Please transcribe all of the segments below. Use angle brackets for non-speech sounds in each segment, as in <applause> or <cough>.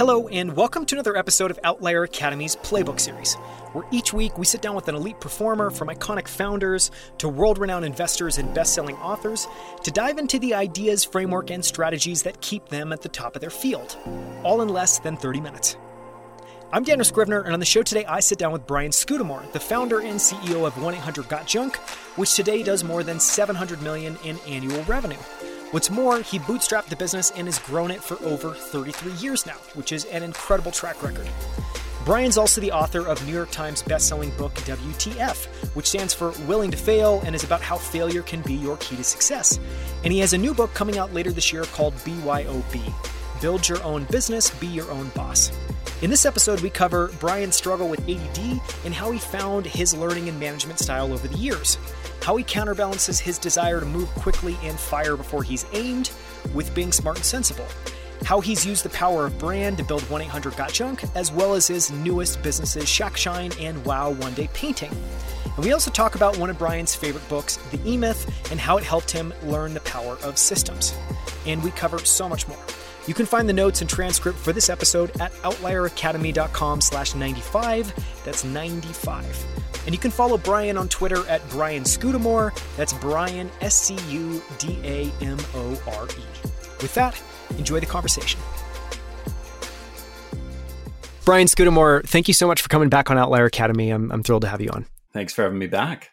Hello, and welcome to another episode of Outlier Academy's Playbook Series, where each week we sit down with an elite performer from iconic founders to world renowned investors and best selling authors to dive into the ideas, framework, and strategies that keep them at the top of their field, all in less than 30 minutes. I'm Daniel Scrivner, and on the show today, I sit down with Brian Scudamore, the founder and CEO of 1 800 Got Junk, which today does more than 700 million in annual revenue. What's more, he bootstrapped the business and has grown it for over 33 years now, which is an incredible track record. Brian's also the author of New York Times bestselling book WTF, which stands for Willing to Fail and is about how failure can be your key to success. And he has a new book coming out later this year called BYOB Build Your Own Business, Be Your Own Boss. In this episode, we cover Brian's struggle with ADD and how he found his learning and management style over the years how he counterbalances his desire to move quickly and fire before he's aimed with being smart and sensible, how he's used the power of brand to build 1 800 Got Junk, as well as his newest businesses, Shackshine and Wow One Day Painting. And we also talk about one of Brian's favorite books, The E Myth, and how it helped him learn the power of systems. And we cover so much more. You can find the notes and transcript for this episode at outlieracademy.com slash 95. That's 95. And you can follow Brian on Twitter at Brian Scudamore. That's Brian, S C U D A M O R E. With that, enjoy the conversation. Brian Scudamore, thank you so much for coming back on Outlier Academy. I'm, I'm thrilled to have you on. Thanks for having me back.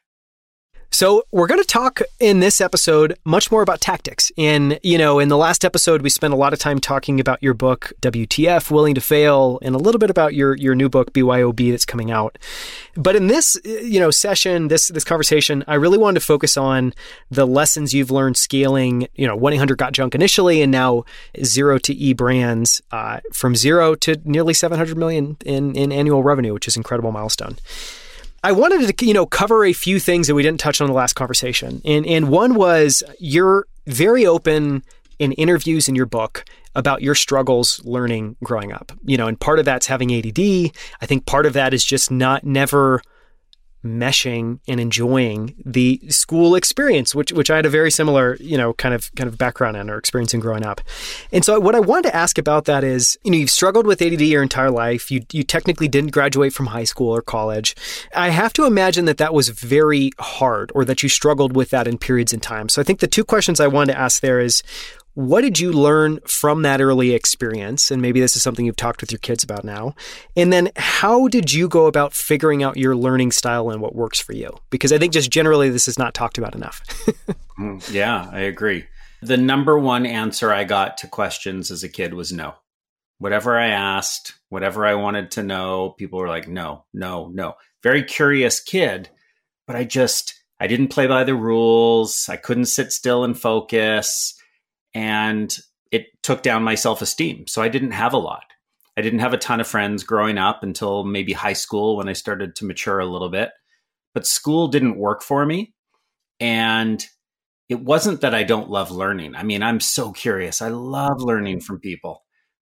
So, we're going to talk in this episode much more about tactics. And, you know, in the last episode, we spent a lot of time talking about your book, WTF, Willing to Fail, and a little bit about your, your new book, BYOB, that's coming out. But in this, you know, session, this, this conversation, I really wanted to focus on the lessons you've learned scaling, you know, 1 800 Got Junk initially and now zero to E brands uh, from zero to nearly 700 million in, in annual revenue, which is incredible milestone. I wanted to, you know, cover a few things that we didn't touch on in the last conversation. And and one was you're very open in interviews in your book about your struggles learning growing up. You know, and part of that's having ADD. I think part of that is just not never meshing and enjoying the school experience, which which I had a very similar, you know, kind of kind of background in or experience in growing up. And so what I wanted to ask about that is, you know, you've struggled with ADD your entire life. You you technically didn't graduate from high school or college. I have to imagine that that was very hard or that you struggled with that in periods in time. So I think the two questions I wanted to ask there is what did you learn from that early experience? And maybe this is something you've talked with your kids about now. And then how did you go about figuring out your learning style and what works for you? Because I think just generally this is not talked about enough. <laughs> Mm, yeah, I agree. The number one answer I got to questions as a kid was no. Whatever I asked, whatever I wanted to know, people were like, no, no, no. Very curious kid, but I just, I didn't play by the rules. I couldn't sit still and focus and it took down my self esteem. So I didn't have a lot. I didn't have a ton of friends growing up until maybe high school when I started to mature a little bit. But school didn't work for me. And it wasn't that I don't love learning. I mean, I'm so curious. I love learning from people.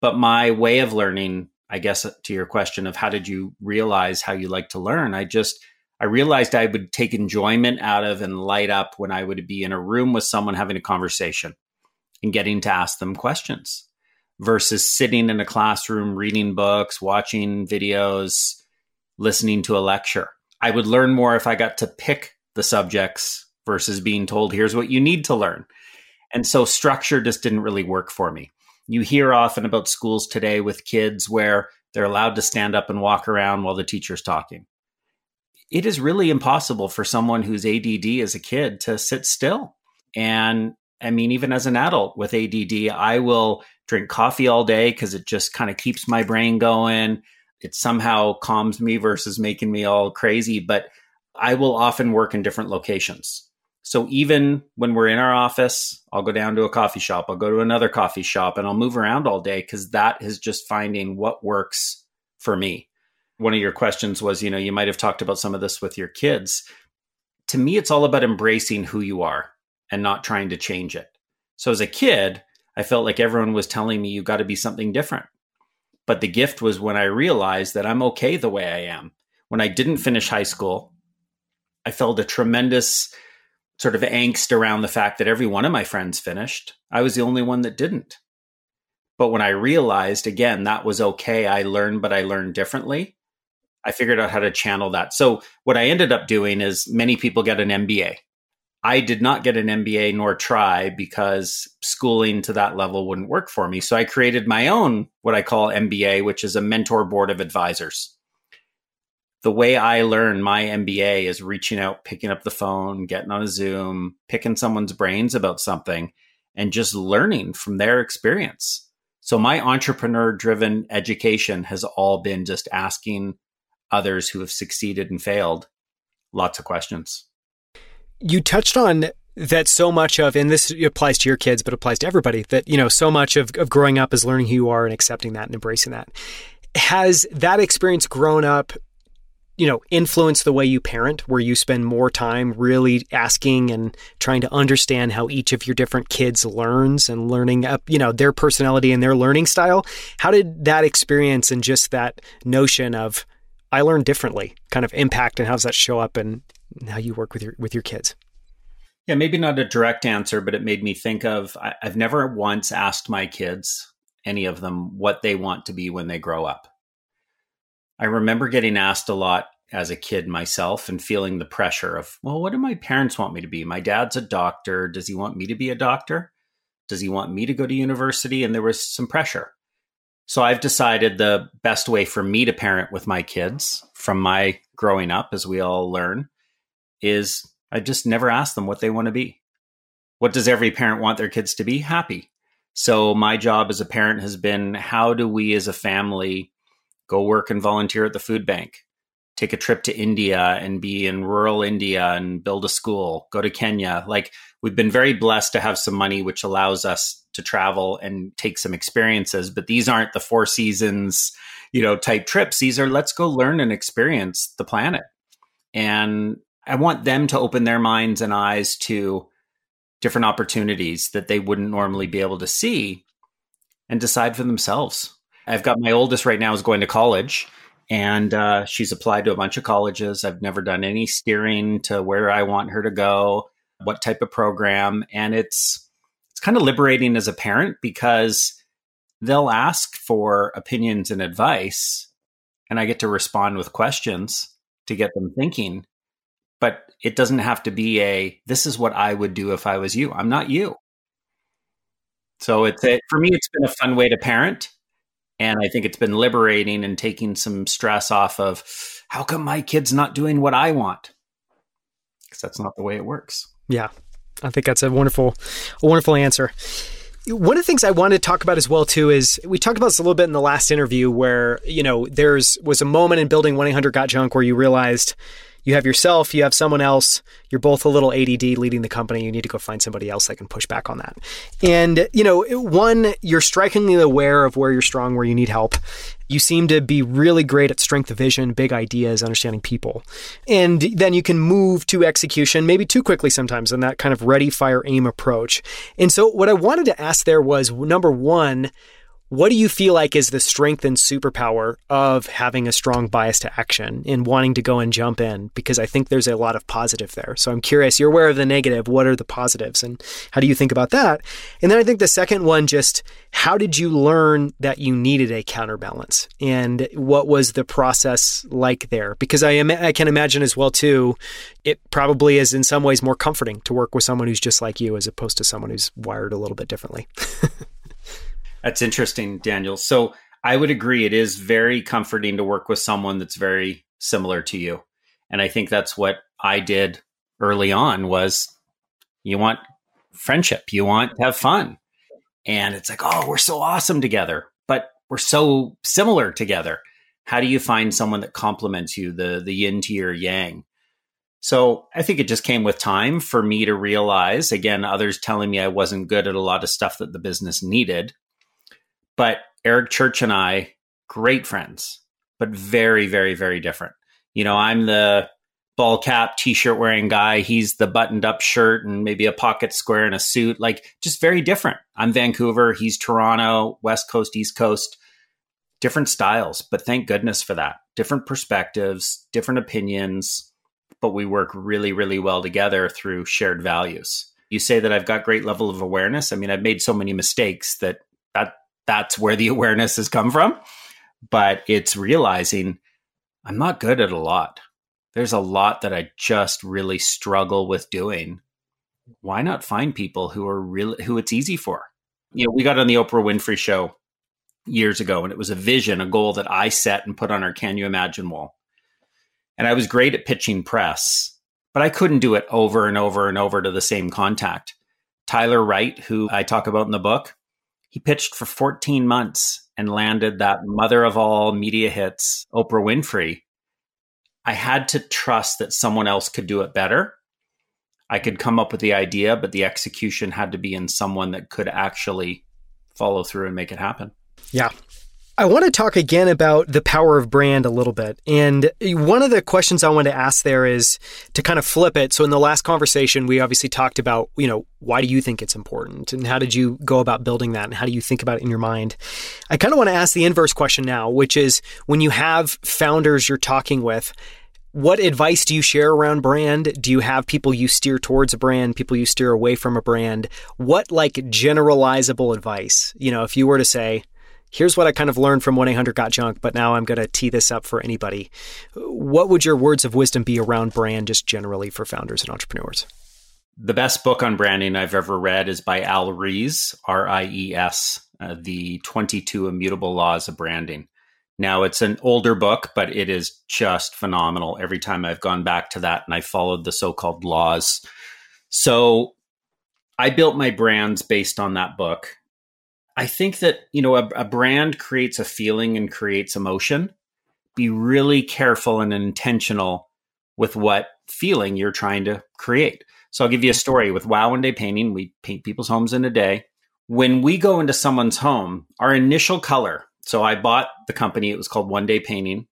But my way of learning, I guess to your question of how did you realize how you like to learn, I just I realized I would take enjoyment out of and light up when I would be in a room with someone having a conversation and getting to ask them questions versus sitting in a classroom reading books, watching videos, listening to a lecture. I would learn more if I got to pick the subjects versus being told, here's what you need to learn. And so structure just didn't really work for me. You hear often about schools today with kids where they're allowed to stand up and walk around while the teacher's talking. It is really impossible for someone who's ADD as a kid to sit still. And I mean, even as an adult with ADD, I will drink coffee all day because it just kind of keeps my brain going. It somehow calms me versus making me all crazy. But I will often work in different locations. So even when we're in our office, I'll go down to a coffee shop, I'll go to another coffee shop, and I'll move around all day because that is just finding what works for me. One of your questions was, you know, you might have talked about some of this with your kids. To me, it's all about embracing who you are and not trying to change it. So as a kid, I felt like everyone was telling me you got to be something different. But the gift was when I realized that I'm okay the way I am. When I didn't finish high school, I felt a tremendous sort of angst around the fact that every one of my friends finished. I was the only one that didn't. But when I realized, again, that was okay, I learned, but I learned differently. I figured out how to channel that. So, what I ended up doing is many people get an MBA. I did not get an MBA nor try because schooling to that level wouldn't work for me. So, I created my own, what I call MBA, which is a mentor board of advisors. The way I learn my MBA is reaching out, picking up the phone, getting on a Zoom, picking someone's brains about something, and just learning from their experience. So, my entrepreneur driven education has all been just asking others who have succeeded and failed lots of questions. You touched on that so much of, and this applies to your kids, but applies to everybody, that, you know, so much of, of growing up is learning who you are and accepting that and embracing that. Has that experience grown up you know influence the way you parent where you spend more time really asking and trying to understand how each of your different kids learns and learning up you know their personality and their learning style how did that experience and just that notion of I learn differently kind of impact and how does that show up in how you work with your with your kids? Yeah, maybe not a direct answer, but it made me think of I, I've never once asked my kids, any of them, what they want to be when they grow up. I remember getting asked a lot as a kid myself and feeling the pressure of, well, what do my parents want me to be? My dad's a doctor. Does he want me to be a doctor? Does he want me to go to university? And there was some pressure. So I've decided the best way for me to parent with my kids from my growing up, as we all learn, is I just never ask them what they want to be. What does every parent want their kids to be? Happy. So my job as a parent has been how do we as a family go work and volunteer at the food bank? Take a trip to India and be in rural India and build a school, go to Kenya. Like we've been very blessed to have some money which allows us to travel and take some experiences but these aren't the four seasons you know type trips these are let's go learn and experience the planet and i want them to open their minds and eyes to different opportunities that they wouldn't normally be able to see and decide for themselves i've got my oldest right now is going to college and uh, she's applied to a bunch of colleges i've never done any steering to where i want her to go what type of program and it's it's kind of liberating as a parent because they'll ask for opinions and advice and I get to respond with questions to get them thinking. But it doesn't have to be a this is what I would do if I was you. I'm not you. So it's a, for me it's been a fun way to parent and I think it's been liberating and taking some stress off of how come my kid's not doing what I want? Cuz that's not the way it works. Yeah. I think that's a wonderful, a wonderful answer. One of the things I wanted to talk about as well too is we talked about this a little bit in the last interview where you know there's was a moment in building one eight hundred got junk where you realized you have yourself, you have someone else, you're both a little ADD leading the company, you need to go find somebody else that can push back on that. And, you know, one, you're strikingly aware of where you're strong, where you need help. You seem to be really great at strength of vision, big ideas, understanding people. And then you can move to execution, maybe too quickly sometimes, in that kind of ready, fire, aim approach. And so, what I wanted to ask there was number one, what do you feel like is the strength and superpower of having a strong bias to action and wanting to go and jump in? Because I think there's a lot of positive there. So I'm curious, you're aware of the negative. What are the positives? And how do you think about that? And then I think the second one, just how did you learn that you needed a counterbalance? And what was the process like there? Because I, am, I can imagine as well, too, it probably is in some ways more comforting to work with someone who's just like you as opposed to someone who's wired a little bit differently. <laughs> That's interesting, Daniel. So I would agree. It is very comforting to work with someone that's very similar to you. And I think that's what I did early on was you want friendship, you want to have fun. And it's like, oh, we're so awesome together, but we're so similar together. How do you find someone that complements you, the the yin to your yang? So I think it just came with time for me to realize, again, others telling me I wasn't good at a lot of stuff that the business needed. But Erik Church and I, great friends, but very, very, very different. You know, I'm the ball cap, t shirt wearing guy. He's the buttoned up shirt and maybe a pocket square and a suit, like just very different. I'm Vancouver. He's Toronto, West Coast, East Coast, different styles. But thank goodness for that. Different perspectives, different opinions, but we work really, really well together through shared values. You say that I've got great level of awareness. I mean, I've made so many mistakes that that that's where the awareness has come from. But it's realizing I'm not good at a lot. There's a lot that I just really struggle with doing. Why not find people who are really who it's easy for? You know, we got on the Oprah Winfrey show years ago and it was a vision, a goal that I set and put on our Can You Imagine wall. And I was great at pitching press, but I couldn't do it over and over and over to the same contact. Tyler Wright, who I talk about in the book, he pitched for 14 months and landed that mother of all media hits, Oprah Winfrey. I had to trust that someone else could do it better. I could come up with the idea, but the execution had to be in someone that could actually follow through and make it happen. Yeah. I want to talk again about the power of brand a little bit. And one of the questions I want to ask there is to kind of flip it. So in the last conversation, we obviously talked about, you know, why do you think it's important and how did you go about building that and how do you think about it in your mind? I kind of want to ask the inverse question now, which is when you have founders you're talking with, what advice do you share around brand? Do you have people you steer towards a brand, people you steer away from a brand? What like generalizable advice? You know, if you were to say, here's what I kind of learned from 1 800 Got Junk, but now I'm going to tee this up for anybody. What would your words of wisdom be around brand just generally for founders and entrepreneurs? The best book on branding I've ever read is by Al Ries, R I E S, uh, The 22 Immutable Laws of Branding. Now, it's an older book, but it is just phenomenal. Every time I've gone back to that and I followed the so called laws. So I built my brands based on that book. I think that, you know, a, a, brand creates a feeling and creates emotion. Be really careful and intentional with what feeling you're trying to create. So I'll give you a story with Wow One Day Painting. We paint people's homes in a day. When we go into someone's home, our initial color. So I bought the company, it was called One Day Painting.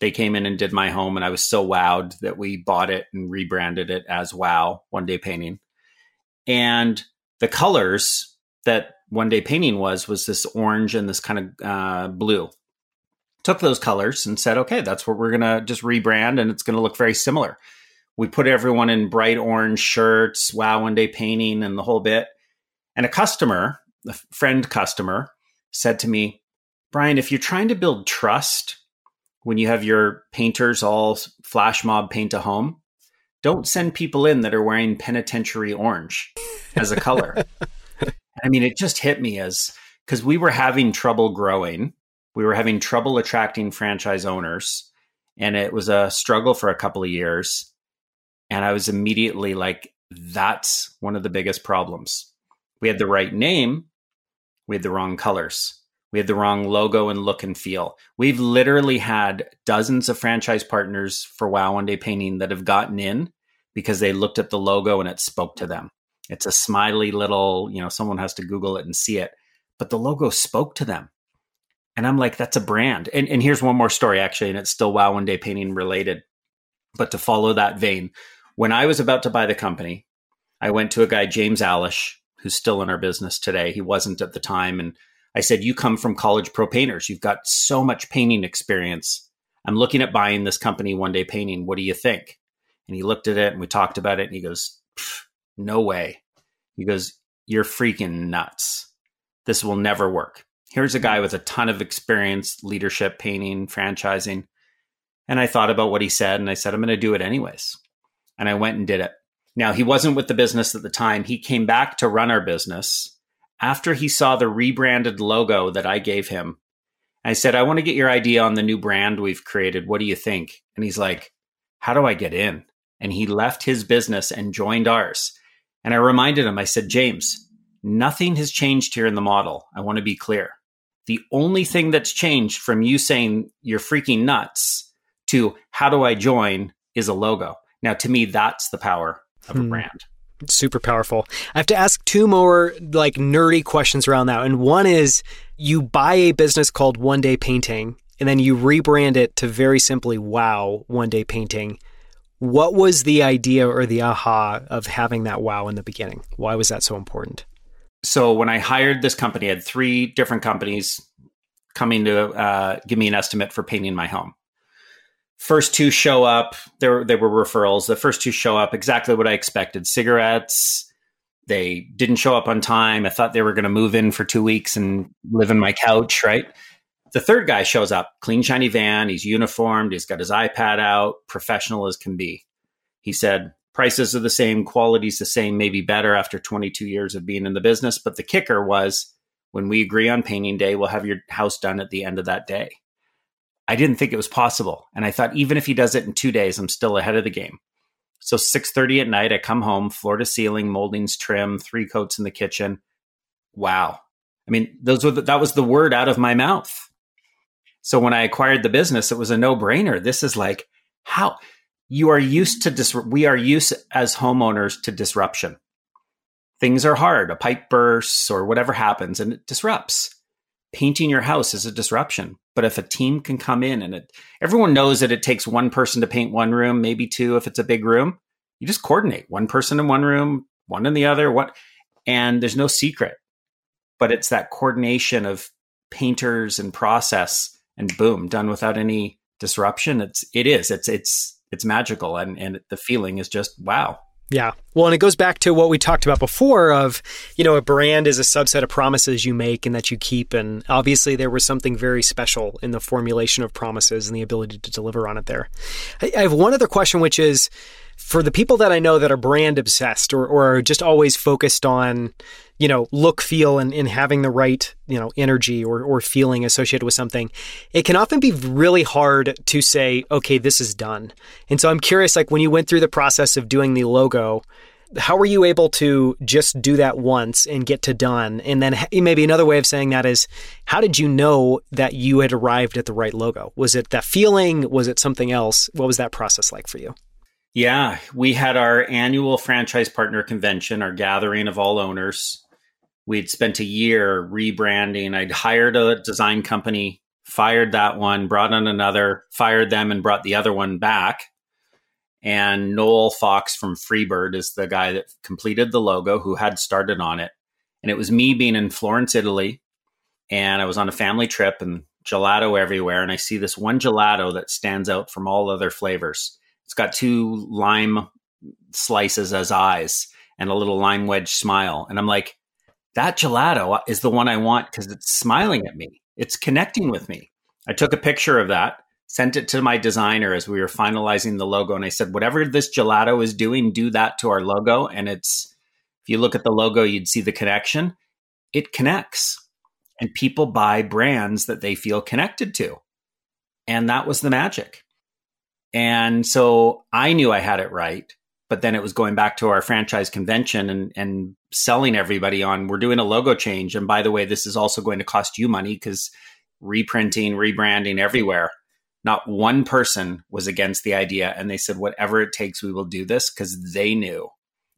They came in and did my home, and I was so wowed that we bought it and rebranded it as Wow One Day Painting. And the colors that one day painting was was this orange and this kind of uh, blue. Took those colors and said, okay, that's what we're gonna just rebrand, and it's gonna look very similar. We put everyone in bright orange shirts, wow, one day painting, and the whole bit. And a customer, a friend customer, said to me, Brian, if you're trying to build trust when you have your painters all flash mob paint a home, don't send people in that are wearing penitentiary orange as a color. <laughs> I mean, it just hit me as because we were having trouble growing, we were having trouble attracting franchise owners, and it was a struggle for a couple of years. And I was immediately like, that's one of the biggest problems. We had the right name, we had the wrong colors. We had the wrong logo and look and feel. We've literally had dozens of franchise partners for Wow One Day Painting that have gotten in because they looked at the logo and it spoke to them. It's a smiley little, you know, someone has to Google it and see it. But the logo spoke to them. And I'm like, that's a brand. And, and here's one more story, actually, and it's still Wow One Day Painting related. But to follow that vein, when I was about to buy the company, I went to a guy, James Alish, who's still in our business today. He wasn't at the time. And I said, You come from college pro painters. You've got so much painting experience. I'm looking at buying this company, One Day Painting. What do you think? And he looked at it and we talked about it. And he goes, no way. He goes, You're freaking nuts. This will never work. Here's a guy with a ton of experience, leadership, painting, franchising. And I thought about what he said and I said, I'm going to do it anyways. And I went and did it. Now, he wasn't with the business at the time. He came back to run our business after he saw the rebranded logo that I gave him. I said, I want to get your idea on the new brand we've created. What do you think? And he's like, How do I get in? And he left his business and joined ours. And I reminded him, I said, James, nothing has changed here in the model. I want to be clear. The only thing that's changed from you saying you're freaking nuts to how do I join is a logo. Now, to me, that's the power of hmm. a brand. Super powerful. I have to ask two more like nerdy questions around that. And one is you buy a business called One Day Painting and then you rebrand it to very simply Wow One Day Painting. What was the idea or the aha of having that wow in the beginning? Why was that so important? So when I hired this company, I had three different companies coming to uh, give me an estimate for painting my home. First two show up. There, there were referrals. The first two show up exactly what I expected: cigarettes, They didn't show up on time. I thought they were going to move in for two weeks and live in my couch, right? The third guy shows up, clean, shiny van. He's uniformed. He's got his iPad out, professional as can be. He said, prices are the same, quality's the same, maybe better after 22 years of being in the business. But the kicker was when we agree on painting day, we'll have your house done at the end of that day. I didn't think it was possible. And I thought even if he does it in two days, I'm still ahead of the game. So 6:30 at night, I come home, floor to ceiling, moldings trim, three coats in the kitchen. Wow. I mean, those were the, that was the word out of my mouth. So when I acquired the business, it was a no-brainer. This is like how you are used to dis- we are used as homeowners to disruption. Things are hard, a pipe bursts or whatever happens and it disrupts. Painting your house is a disruption. But if a team can come in and it, everyone knows that it takes one person to paint one room, maybe two if it's a big room, you just coordinate one person in one room, one in the other, what, and there's no secret. But it's that coordination of painters and process and boom, done without any disruption. It's, it is, it's, it's, it's magical. And, and the feeling is just, wow, yeah. Well, and it goes back to what we talked about before of, you know, a brand is a subset of promises you make and that you keep. And obviously, there was something very special in the formulation of promises and the ability to deliver on it there. I have one other question, which is for the people that I know that are brand obsessed or, or just always focused on, you know, look, feel, and, and having the right, you know, energy or, or feeling associated with something, it can often be really hard to say, okay, this is done. And so I'm curious, like when you went through the process of doing the logo, how were you able to just do that once and get to done? And then maybe another way of saying that is, how did you know that you had arrived at the right logo? Was it that feeling? Was it something else? What was that process like for you? Yeah, we had our annual franchise partner convention, our gathering of all owners. We'd spent a year rebranding. I'd hired a design company, fired that one, brought on another, fired them, and brought the other one back. And Noel Fox from Freebird is the guy that completed the logo who had started on it. And it was me being in Florence, Italy. And I was on a family trip and gelato everywhere. And I see this one gelato that stands out from all other flavors. It's got two lime slices as eyes and a little lime wedge smile. And I'm like, that gelato is the one I want because it's smiling at me. It's connecting with me. I took a picture of that, sent it to my designer as we were finalizing the logo. And I said, whatever this gelato is doing, do that to our logo. And it's, if you look at the logo, you'd see the connection. It connects. And people buy brands that they feel connected to. And that was the magic. And so I knew I had it right but then it was going back to our franchise convention and, and selling everybody on we're doing a logo change. And by the way this is also going to cost you money because reprinting rebranding everywhere not one person was against the idea. And they said whatever it takes we will do this because they knew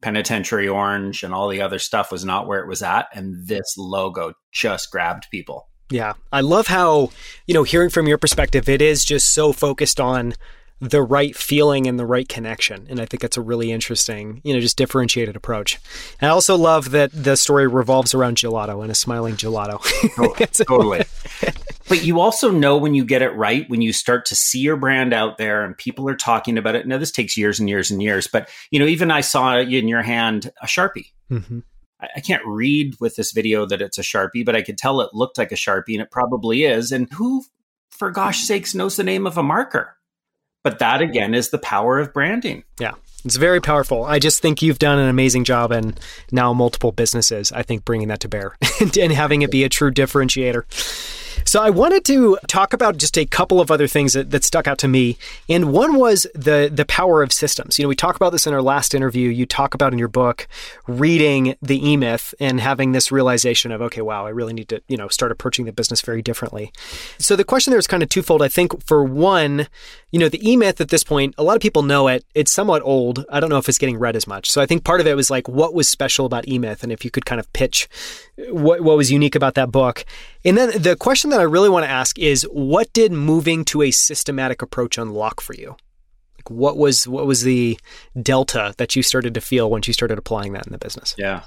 penitentiary orange and all the other stuff was not where it was at. And this logo just grabbed people. Yeah. I love how you know hearing from your perspective it is just so focused on the right feeling and the right connection. And I think that's a really interesting, you know, just differentiated approach. And I also love that the story revolves around gelato and a smiling gelato. Totally. <laughs> but you also know when you get it right, when you start to see your brand out there and people are talking about it. Now, this takes years and years and years, but, you know, even I saw in your hand a Sharpie. Mm-hmm. I can't read with this video that it's a Sharpie, but I could tell it looked like a Sharpie and it probably is. And who, for gosh sakes, knows the name of a marker? But that again is the power of branding. Yeah. It's very powerful. I just think you've done an amazing job and now multiple businesses, I think, bringing that to bear and, <laughs> and having it be a true differentiator. So I wanted to talk about just a couple of other things that, that stuck out to me. And one was the the power of systems. You know, we talk about this in our last interview. You talk about in your book reading the E Myth and having this realization of, okay, wow, I really need to, you know, start approaching the business very differently. So the question there is kind of twofold. I think for one, you know, the E Myth at this point, a lot of people know it. It's somewhat old. I don't know if it's getting read as much. So I think part of it was like, what was special about E Myth? And if you could kind of pitch what, what was unique about that book. And then the question that I really want to ask is what did moving to a systematic approach unlock for you? Like what was what was the delta that you started to feel once you started applying that in the business? Yeah.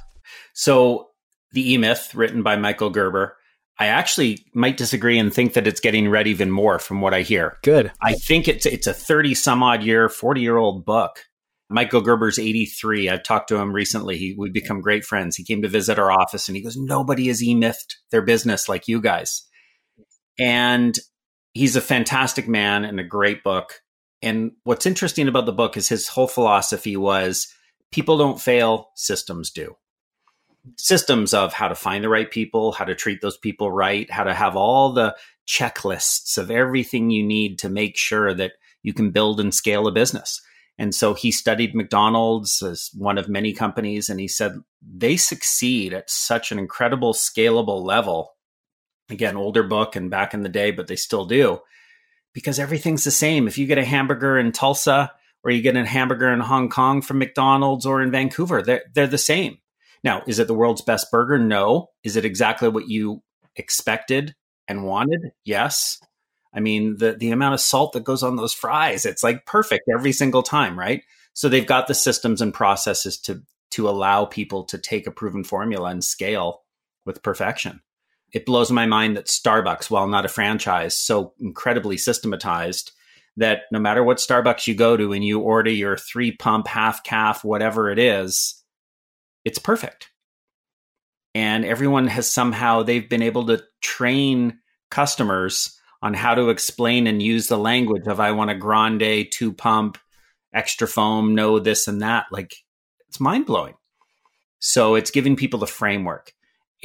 So the E Myth, written by Michael Gerber, I actually might disagree and think that it's getting read even more from what I hear. Good. I think it's it's a 30 some odd year, 40 year old book. Michael Gerber's 83. I've talked to him recently. He, we've become great friends. He came to visit our office and he goes, Nobody has e their business like you guys. And he's a fantastic man and a great book. And what's interesting about the book is his whole philosophy was people don't fail, systems do. Systems of how to find the right people, how to treat those people right, how to have all the checklists of everything you need to make sure that you can build and scale a business. And so he studied McDonald's as one of many companies, and he said they succeed at such an incredible, scalable level. Again, older book and back in the day, but they still do because everything's the same. If you get a hamburger in Tulsa or you get a hamburger in Hong Kong from McDonald's or in Vancouver, they're, they're the same. Now, is it the world's best burger? No. Is it exactly what you expected and wanted? Yes. I mean, the the amount of salt that goes on those fries, it's like perfect every single time, right? So they've got the systems and processes to to allow people to take a proven formula and scale with perfection. It blows my mind that Starbucks, while not a franchise, so incredibly systematized that no matter what Starbucks you go to and you order your three pump, half caf, whatever it is, it's perfect. And everyone has somehow they've been able to train customers on how to explain and use the language of I want a grande, two pump, extra foam, no this and that. Like it's mind blowing. So it's giving people the framework.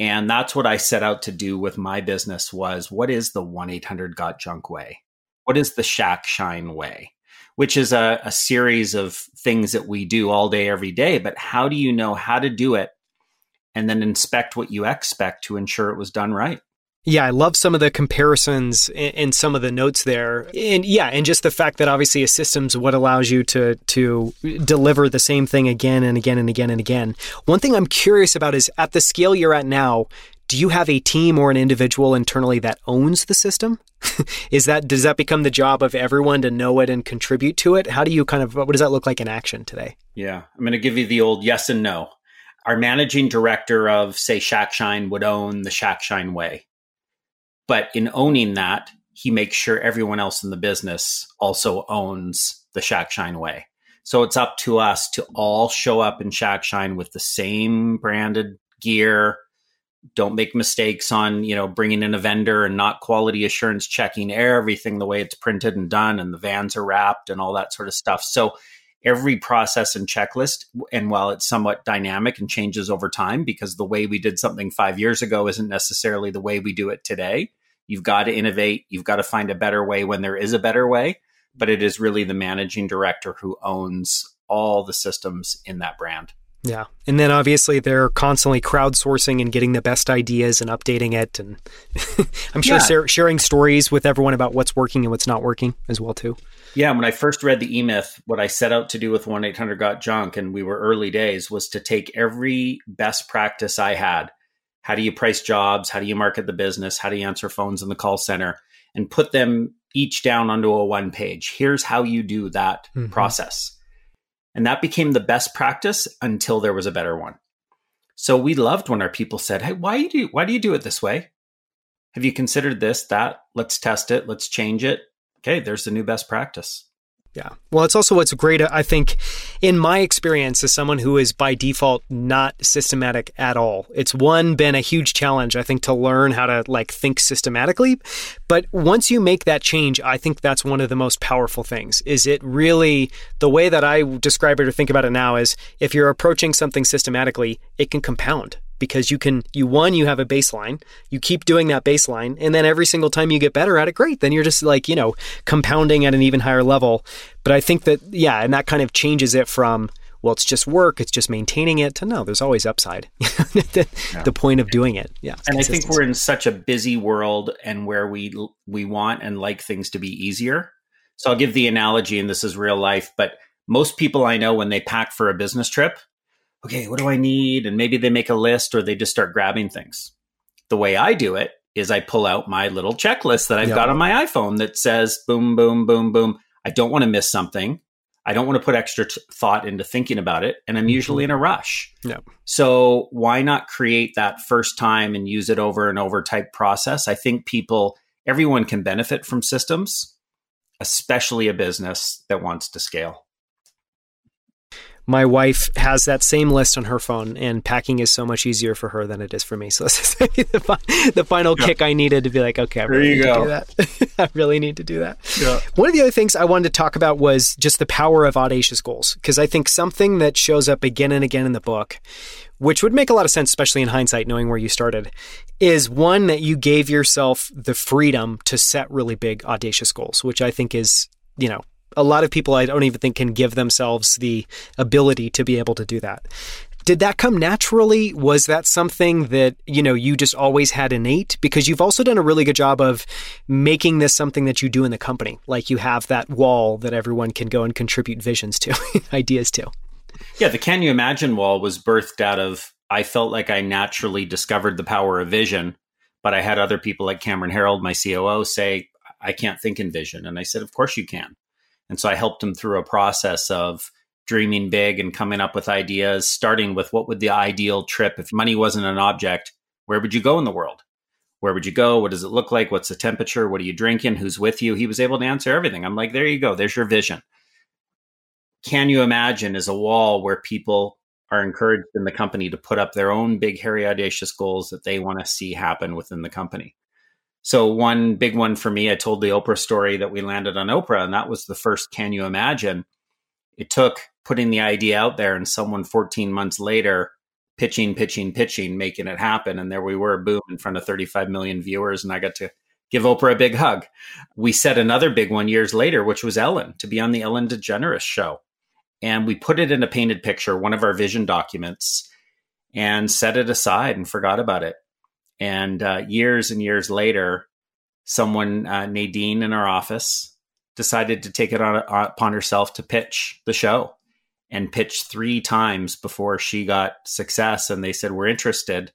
And that's what I set out to do with my business was what is the 1-800 got junk way? What is the shack shine way? Which is a, a series of things that we do all day, every day. But how do you know how to do it and then inspect what you expect to ensure it was done right? Yeah, I love some of the comparisons in, some of the notes there. And yeah, and just the fact that obviously a system's what allows you to to deliver the same thing again and again and again and again. One thing I'm curious about is at the scale you're at now, do you have a team or an individual internally that owns the system? <laughs> is that does that become the job of everyone to know it and contribute to it? How do you kind of what does that look like in action today? Yeah, I'm going to give you the old yes and no. Our managing director of say Shackshine would own the Shackshine way but in owning that, he makes sure everyone else in the business also owns the Shack Shine way. So it's up to us to all show up in Shack Shine with the same branded gear. Don't make mistakes on, you know, bringing in a vendor and not quality assurance checking everything the way it's printed and done and the vans are wrapped and all that sort of stuff. So every process and checklist and while it's somewhat dynamic and changes over time because the way we did something 5 years ago isn't necessarily the way we do it today You've got to innovate. You've got to find a better way when there is a better way. But it is really the managing director who owns all the systems in that brand. Yeah. And then obviously they're constantly crowdsourcing and getting the best ideas and updating it. And <laughs> I'm sure yeah. sharing stories with everyone about what's working and what's not working as well, too. Yeah. When I first read the E Myth, what I set out to do with 1 800 Got Junk, and we were early days, was to take every best practice I had how do you price jobs? How do you market the business? How do you answer phones in the call center? And put them each down onto a one page. Here's how you do that mm-hmm. process. And that became the best practice until there was a better one. So we loved when our people said, Hey, why do you, why do you do it this way? Have you considered this, that? Let's test it. Let's change it. Okay, there's the new best practice. Yeah. Well, it's also what's great, I think, in my experience as someone who is by default not systematic at all. It's one been a huge challenge, I think, to learn how to like think systematically. But once you make that change, I think that's one of the most powerful things. Is it really the way that I describe it or think about it now is if you're approaching something systematically, it can compound because you can you one you have a baseline you keep doing that baseline and then every single time you get better at it great then you're just like you know compounding at an even higher level. But i think that yeah and that kind of changes it from well it's just work it's just maintaining it to no there's always upside. <laughs> The, yeah. the, point of doing it. Yeah and i think we're in such a busy world and where we we want and like things to be easier. So i'll give the analogy and this is real life but most people i know when they pack for a business trip okay, what do I need? And maybe they make a list or they just start grabbing things. The way I do it is I pull out my little checklist that I've got on my iPhone that says boom, boom, boom, boom. I don't want to miss something. I don't want to put extra t- thought into thinking about it. And I'm mm-hmm. usually in a rush. Yeah. So why not create that first time and use it over and over type process? I think people, everyone can benefit from systems, especially a business that wants to scale. My wife has that same list on her phone, and packing is so much easier for her than it is for me. <laughs> So this is the, fi- the final yeah. kick I needed to be like, okay, I really need go. to do that. <laughs> I really need to do that. Yeah. One of the other things I wanted to talk about was just the power of audacious goals, because I think something that shows up again and again in the book, which would make a lot of sense, especially in hindsight, knowing where you started, is one that you gave yourself the freedom to set really big, audacious goals, which I think is, you know, a lot of people I don't even think can give themselves the ability to be able to do that. Did that come naturally? Was that something that, you know, you just always had innate? Because you've also done a really good job of making this something that you do in the company. Like you have that wall that everyone can go and contribute visions to, <laughs> ideas to. Yeah, the Can You Imagine wall was birthed out of I felt like I naturally discovered the power of vision, but I had other people like Cameron Herold, my COO, say, I can't think in vision. And I said, Of course you can. And so I helped him through a process of dreaming big and coming up with ideas, starting with what would the ideal trip, if money wasn't an object, where would you go in the world? Where would you go? What does it look like? What's the temperature? What are you drinking? Who's with you? He was able to answer everything. I'm like, there you go. There's your vision. Can you imagine is a wall where people are encouraged in the company to put up their own big, hairy, audacious goals that they want to see happen within the company? So one big one for me, I told the Oprah story that we landed on Oprah, and that was the first Can You Imagine? It took putting the idea out there and someone 14 months later pitching, pitching, pitching, making it happen. And there we were, boom, in front of 35 million viewers. And I got to give Oprah a big hug. We set another big one years later, which was Ellen, to be on the Ellen DeGeneres show. And we put it in a painted picture, one of our vision documents, and set it aside and forgot about it. And uh, years and years later, someone, uh, Nadine in our office, decided to take it on, uh, upon herself to pitch the show and pitch three times before she got success. And they said, We're interested.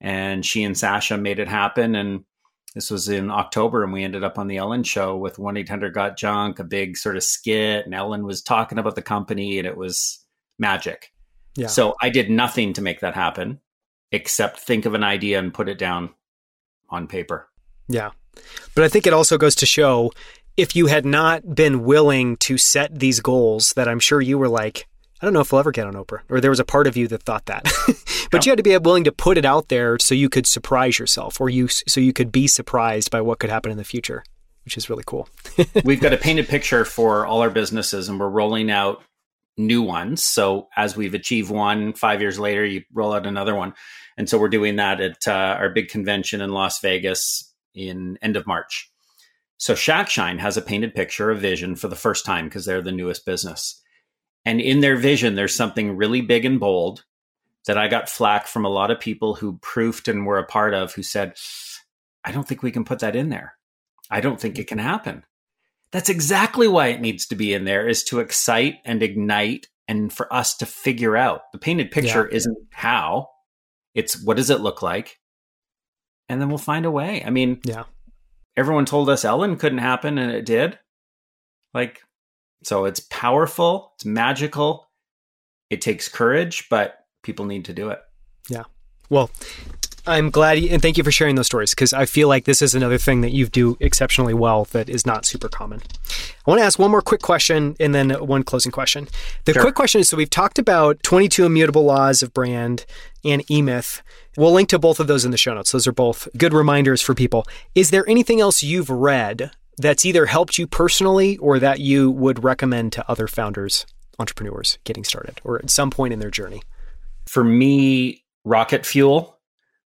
And she and Sasha made it happen. And this was in October, and we ended up on the Ellen show with 1 800 Got Junk, a big sort of skit. And Ellen was talking about the company, and it was magic. Yeah. So I did nothing to make that happen except think of an idea and put it down on paper. Yeah. But I think it also goes to show if you had not been willing to set these goals that I'm sure you were like, I don't know if we'll ever get on Oprah, or there was a part of you that thought that. <laughs> but yeah. you had to be willing to put it out there so you could surprise yourself, or you so you could be surprised by what could happen in the future, which is really cool. <laughs> We've got a painted picture for all our businesses, and we're rolling out new ones. So as we've achieved one, five years later, you roll out another one. And so we're doing that at uh, our big convention in Las Vegas in end of March. So Shackshine has a painted picture of vision for the first time because they're the newest business. And in their vision, there's something really big and bold that I got flack from a lot of people who proofed and were a part of who said, I don't think we can put that in there. I don't think it can happen. That's exactly why it needs to be in there is to excite and ignite and for us to figure out. The painted picture yeah. isn't how, it's what does it look like? And then we'll find a way. I mean, yeah. Everyone told us Ellen couldn't happen and it did. Like so it's powerful, it's magical. It takes courage, but people need to do it. Yeah. Well, I'm glad, you, and thank you for sharing those stories because I feel like this is another thing that you do exceptionally well that is not super common. I want to ask one more quick question and then one closing question. The sure. quick question is so we've talked about 22 immutable laws of brand and eMyth. We'll link to both of those in the show notes. Those are both good reminders for people. Is there anything else you've read that's either helped you personally or that you would recommend to other founders, entrepreneurs getting started or at some point in their journey? For me, Rocket Fuel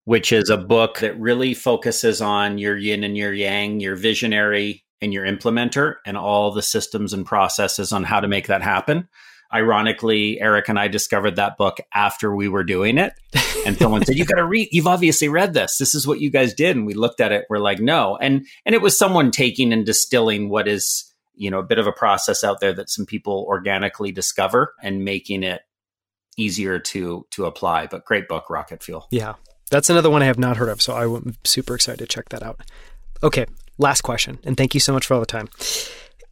which is a book that really focuses on your yin and your yang, your visionary and your implementer, and all the systems and processes on how to make that happen. Ironically, Erik and I discovered that book after we were doing it. <laughs> And someone said, You gotta read, you've obviously read this. This is what you guys did. And we looked at it, we're like, no. And and it was someone taking and distilling what is, you know, a bit of a process out there that some people organically discover and making it easier to to apply. But great book, Rocket Fuel. Yeah. That's another one I have not heard of, so I'm super excited to check that out. Okay, last question, and thank you so much for all the time.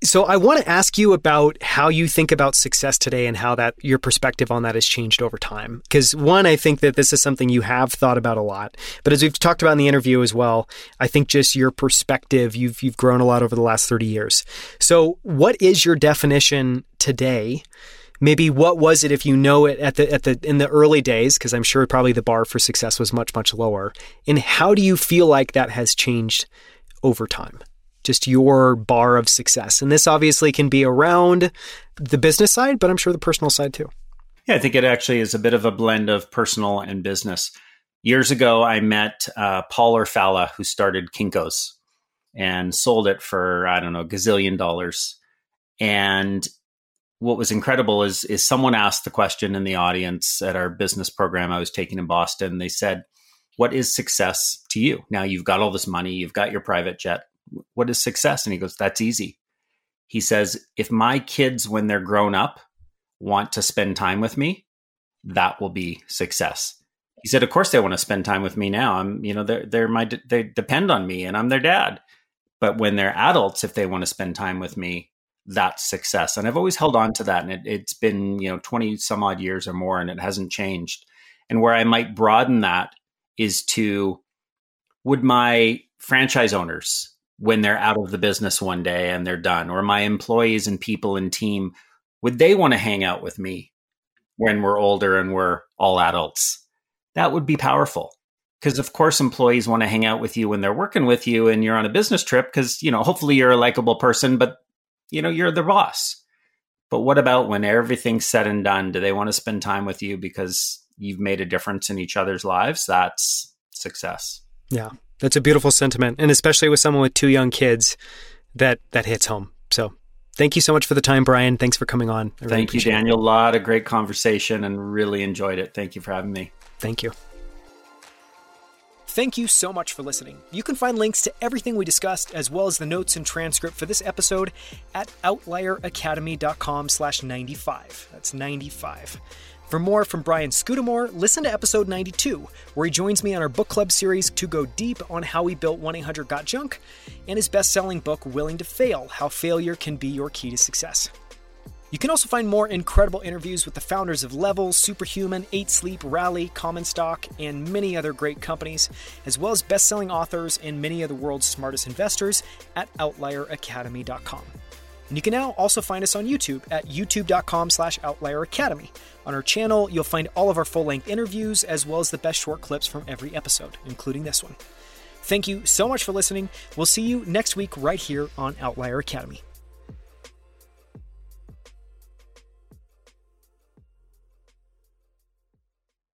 So I want to ask you about how you think about success today and how that your perspective on that has changed over time. Because one, I think that this is something you have thought about a lot. But as we've talked about in the interview as well, I think just your perspective, you've you've grown a lot over the last 30 years. So what is your definition today maybe what was it if you know it at the at the in the early days because I'm sure probably the bar for success was much much lower. And how do you feel like that has changed over time? Just your bar of success. And this obviously can be around the business side, but I'm sure the personal side too. Yeah, I think it actually is a bit of a blend of personal and business. Years ago, I met uh, Paul Orfalea, who started Kinko's and sold it for, I don't know, gazillion dollars. And what was incredible is, is someone asked the question in the audience at our business program I was taking in Boston. They said, What is success to you? Now you've got all this money, you've got your private jet. What is success? And he goes, That's easy. He says, If my kids, when they're grown up, want to spend time with me, that will be success. He said, "Of course they want to spend time with me now. I'm, you know, they're they're my they depend on me, and I'm their dad. But when they're adults, if they want to spend time with me, that's success. And I've always held on to that, and it, it's been you know twenty some odd years or more, and it hasn't changed. And where I might broaden that is to would my franchise owners when they're out of the business one day and they're done, or my employees and people and team would they want to hang out with me when we're older and we're all adults? That would be powerful. Because of course employees want to hang out with you when they're working with you and you're on a business trip because, you know, hopefully you're a likable person, but you know, you're the boss. But what about when everything's said and done? Do they want to spend time with you because you've made a difference in each other's lives? That's success. Yeah. That's a beautiful sentiment. And especially with someone with two young kids, that that hits home. So Thank you so much for the time, Brian. Thanks for coming on. Thank you, Daniel. It. A lot of great conversation and really enjoyed it. Thank you for having me. Thank you. Thank you so much for listening. You can find links to everything we discussed, as well as the notes and transcript for this episode at outlieracademy.com slash 95. That's 95. For more from Brian Scudamore, listen to episode 92, where he joins me on our book club series to go deep on how he built 1 800 Got Junk and his best selling book, Willing to Fail How Failure Can Be Your Key to Success. You can also find more incredible interviews with the founders of Levels, Superhuman, 8 Sleep, Rally, Common Stock, and many other great companies, as well as best selling authors and many of the world's smartest investors at OutlierAcademy.com. And you can now also find us on YouTube at youtube.com slash outlieracademy. On our channel, you'll find all of our full length interviews as well as the best short clips from every episode, including this one. Thank you so much for listening. We'll see you next week right here on Outlier Academy.